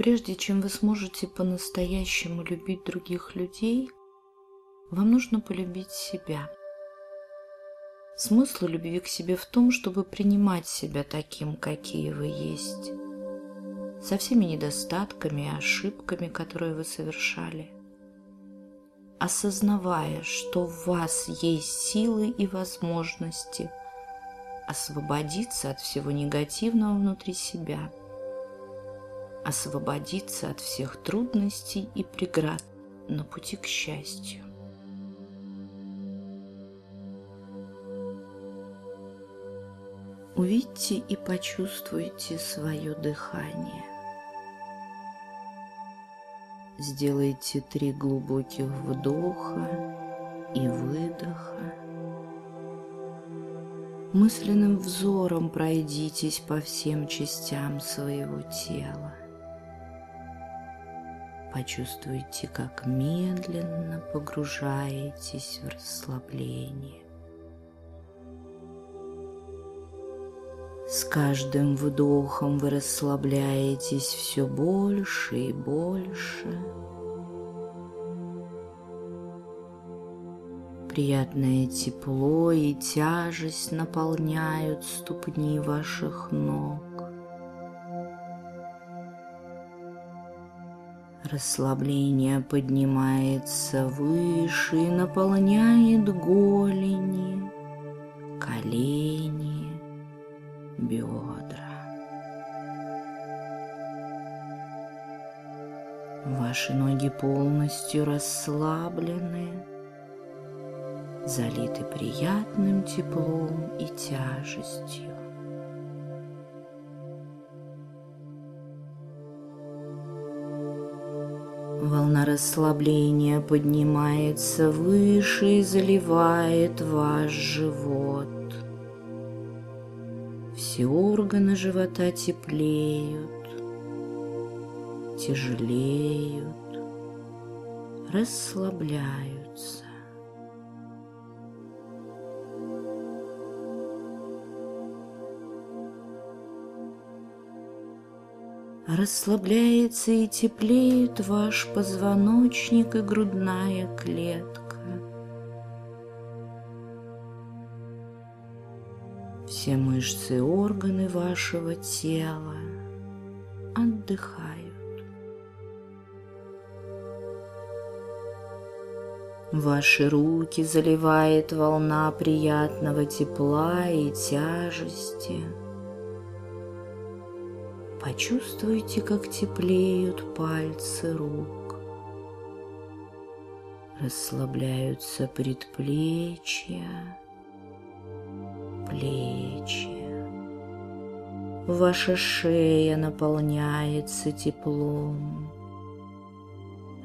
Прежде чем вы сможете по-настоящему любить других людей, вам нужно полюбить себя. Смысл любви к себе в том, чтобы принимать себя таким, какие вы есть, со всеми недостатками и ошибками, которые вы совершали, осознавая, что в вас есть силы и возможности освободиться от всего негативного внутри себя, освободиться от всех трудностей и преград на пути к счастью. Увидьте и почувствуйте свое дыхание. Сделайте три глубоких вдоха и выдоха. Мысленным взором пройдитесь по всем частям своего тела. Почувствуйте, как медленно погружаетесь в расслабление. С каждым вдохом вы расслабляетесь все больше и больше. Приятное тепло и тяжесть наполняют ступни ваших ног. Расслабление поднимается выше и наполняет голени, колени, бедра. Ваши ноги полностью расслаблены, залиты приятным теплом и тяжестью. Волна расслабления поднимается выше и заливает ваш живот. Все органы живота теплеют, тяжелеют, расслабляются. Расслабляется и теплеет ваш позвоночник и грудная клетка. Все мышцы и органы вашего тела отдыхают. Ваши руки заливает волна приятного тепла и тяжести. Почувствуйте, как теплеют пальцы рук. Расслабляются предплечья, плечи. Ваша шея наполняется теплом.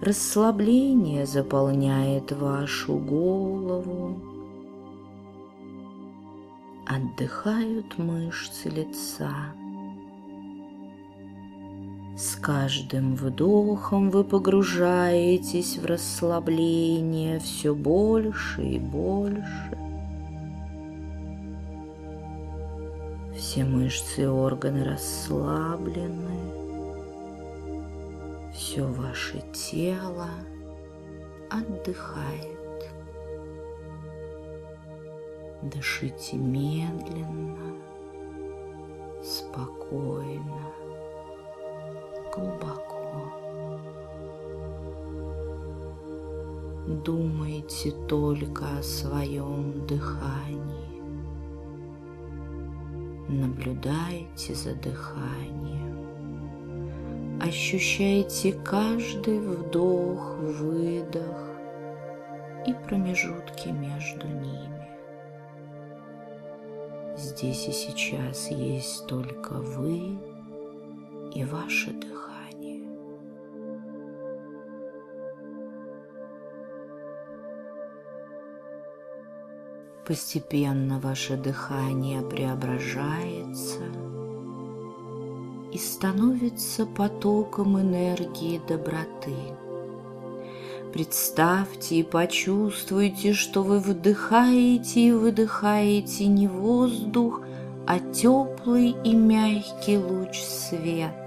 Расслабление заполняет вашу голову. Отдыхают мышцы лица. С каждым вдохом вы погружаетесь в расслабление все больше и больше. Все мышцы и органы расслаблены. Все ваше тело отдыхает. Дышите медленно, спокойно, глубоко. Думайте только о своем дыхании. Наблюдайте за дыханием. Ощущайте каждый вдох, выдох и промежутки между ними. Здесь и сейчас есть только вы и ваше дыхание. Постепенно ваше дыхание преображается и становится потоком энергии доброты. Представьте и почувствуйте, что вы вдыхаете и выдыхаете не воздух, а теплый и мягкий луч света.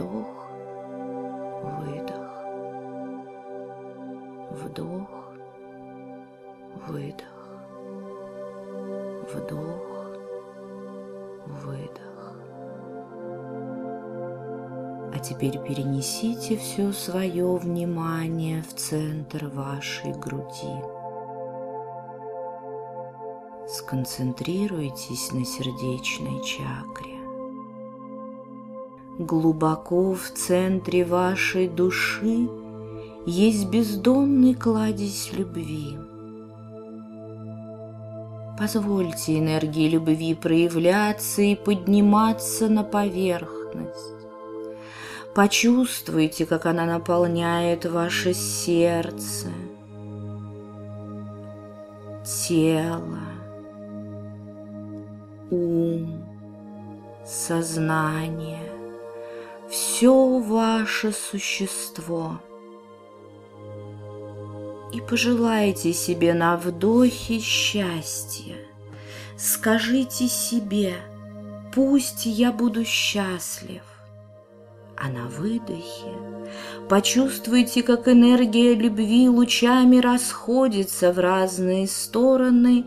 Вдох, выдох, вдох, выдох, вдох, выдох. А теперь перенесите все свое внимание в центр вашей груди. Сконцентрируйтесь на сердечной чакре. Глубоко в центре вашей души есть бездонный кладезь любви. Позвольте энергии любви проявляться и подниматься на поверхность. Почувствуйте, как она наполняет ваше сердце, тело, ум, сознание, все ваше существо. И пожелайте себе на вдохе счастья. Скажите себе, пусть я буду счастлив. А на выдохе почувствуйте, как энергия любви лучами расходится в разные стороны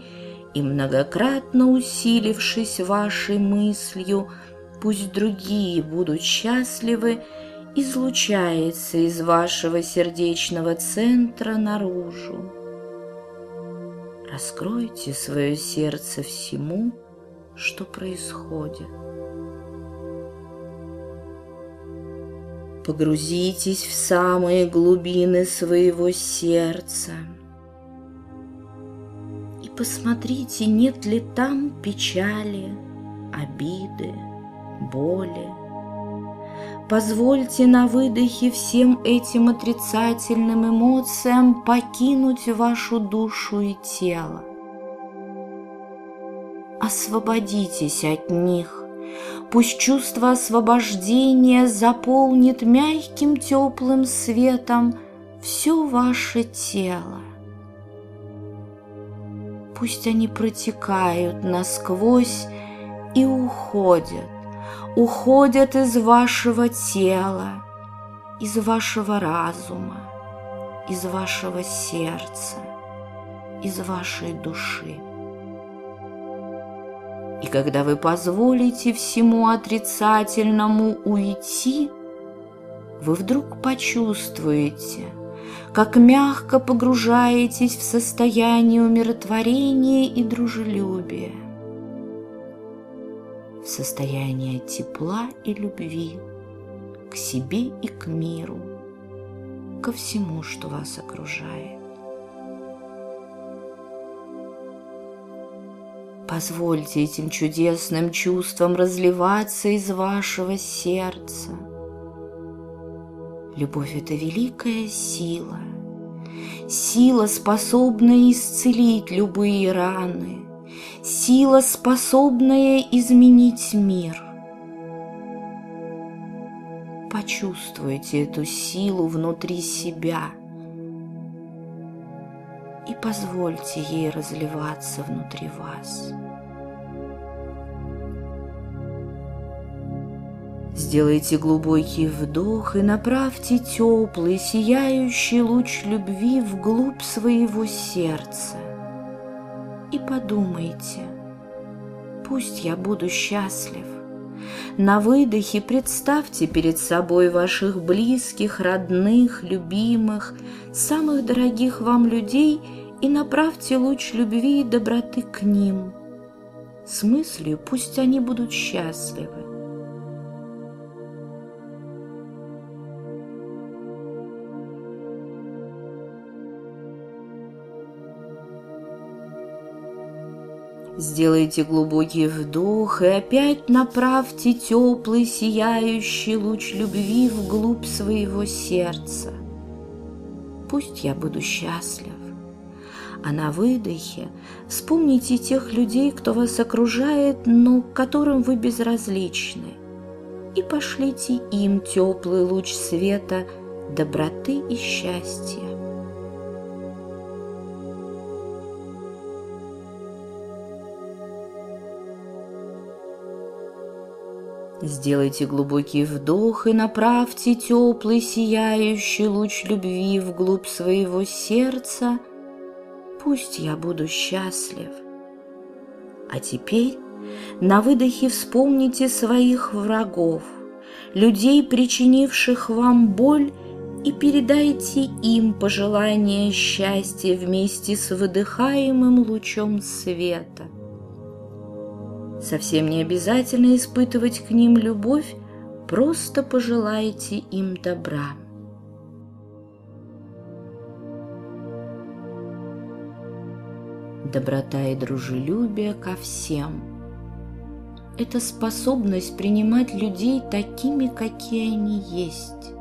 и многократно усилившись вашей мыслью, пусть другие будут счастливы, излучается из вашего сердечного центра наружу. Раскройте свое сердце всему, что происходит. Погрузитесь в самые глубины своего сердца – посмотрите, нет ли там печали, обиды, боли. Позвольте на выдохе всем этим отрицательным эмоциям покинуть вашу душу и тело. Освободитесь от них. Пусть чувство освобождения заполнит мягким теплым светом все ваше тело пусть они протекают насквозь и уходят, уходят из вашего тела, из вашего разума, из вашего сердца, из вашей души. И когда вы позволите всему отрицательному уйти, вы вдруг почувствуете – как мягко погружаетесь в состояние умиротворения и дружелюбия, в состояние тепла и любви к себе и к миру, ко всему, что вас окружает. Позвольте этим чудесным чувствам разливаться из вашего сердца – Любовь – это великая сила, сила, способная исцелить любые раны, сила, способная изменить мир. Почувствуйте эту силу внутри себя и позвольте ей разливаться внутри вас. Сделайте глубокий вдох и направьте теплый, сияющий луч любви вглубь своего сердца. И подумайте, пусть я буду счастлив. На выдохе представьте перед собой ваших близких, родных, любимых, самых дорогих вам людей и направьте луч любви и доброты к ним. С мыслью пусть они будут счастливы. Сделайте глубокий вдох и опять направьте теплый сияющий луч любви вглубь своего сердца. Пусть я буду счастлив. А на выдохе вспомните тех людей, кто вас окружает, но которым вы безразличны, и пошлите им теплый луч света, доброты и счастья. Сделайте глубокий вдох и направьте теплый сияющий луч любви вглубь своего сердца. Пусть я буду счастлив. А теперь на выдохе вспомните своих врагов, людей, причинивших вам боль, и передайте им пожелание счастья вместе с выдыхаемым лучом света. Совсем не обязательно испытывать к ним любовь, просто пожелайте им добра. Доброта и дружелюбие ко всем – это способность принимать людей такими, какие они есть.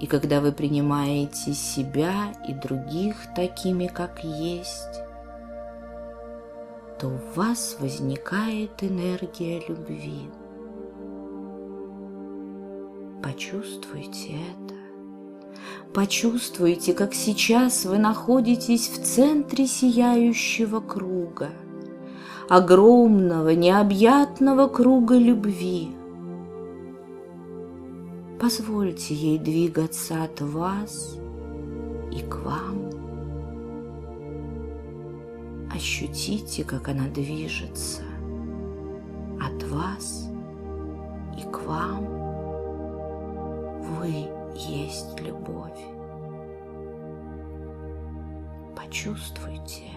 И когда вы принимаете себя и других такими, как есть, то у вас возникает энергия любви. Почувствуйте это. Почувствуйте, как сейчас вы находитесь в центре сияющего круга, огромного, необъятного круга любви. Позвольте ей двигаться от вас и к вам. Ощутите, как она движется от вас и к вам. Вы есть любовь. Почувствуйте